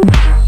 Música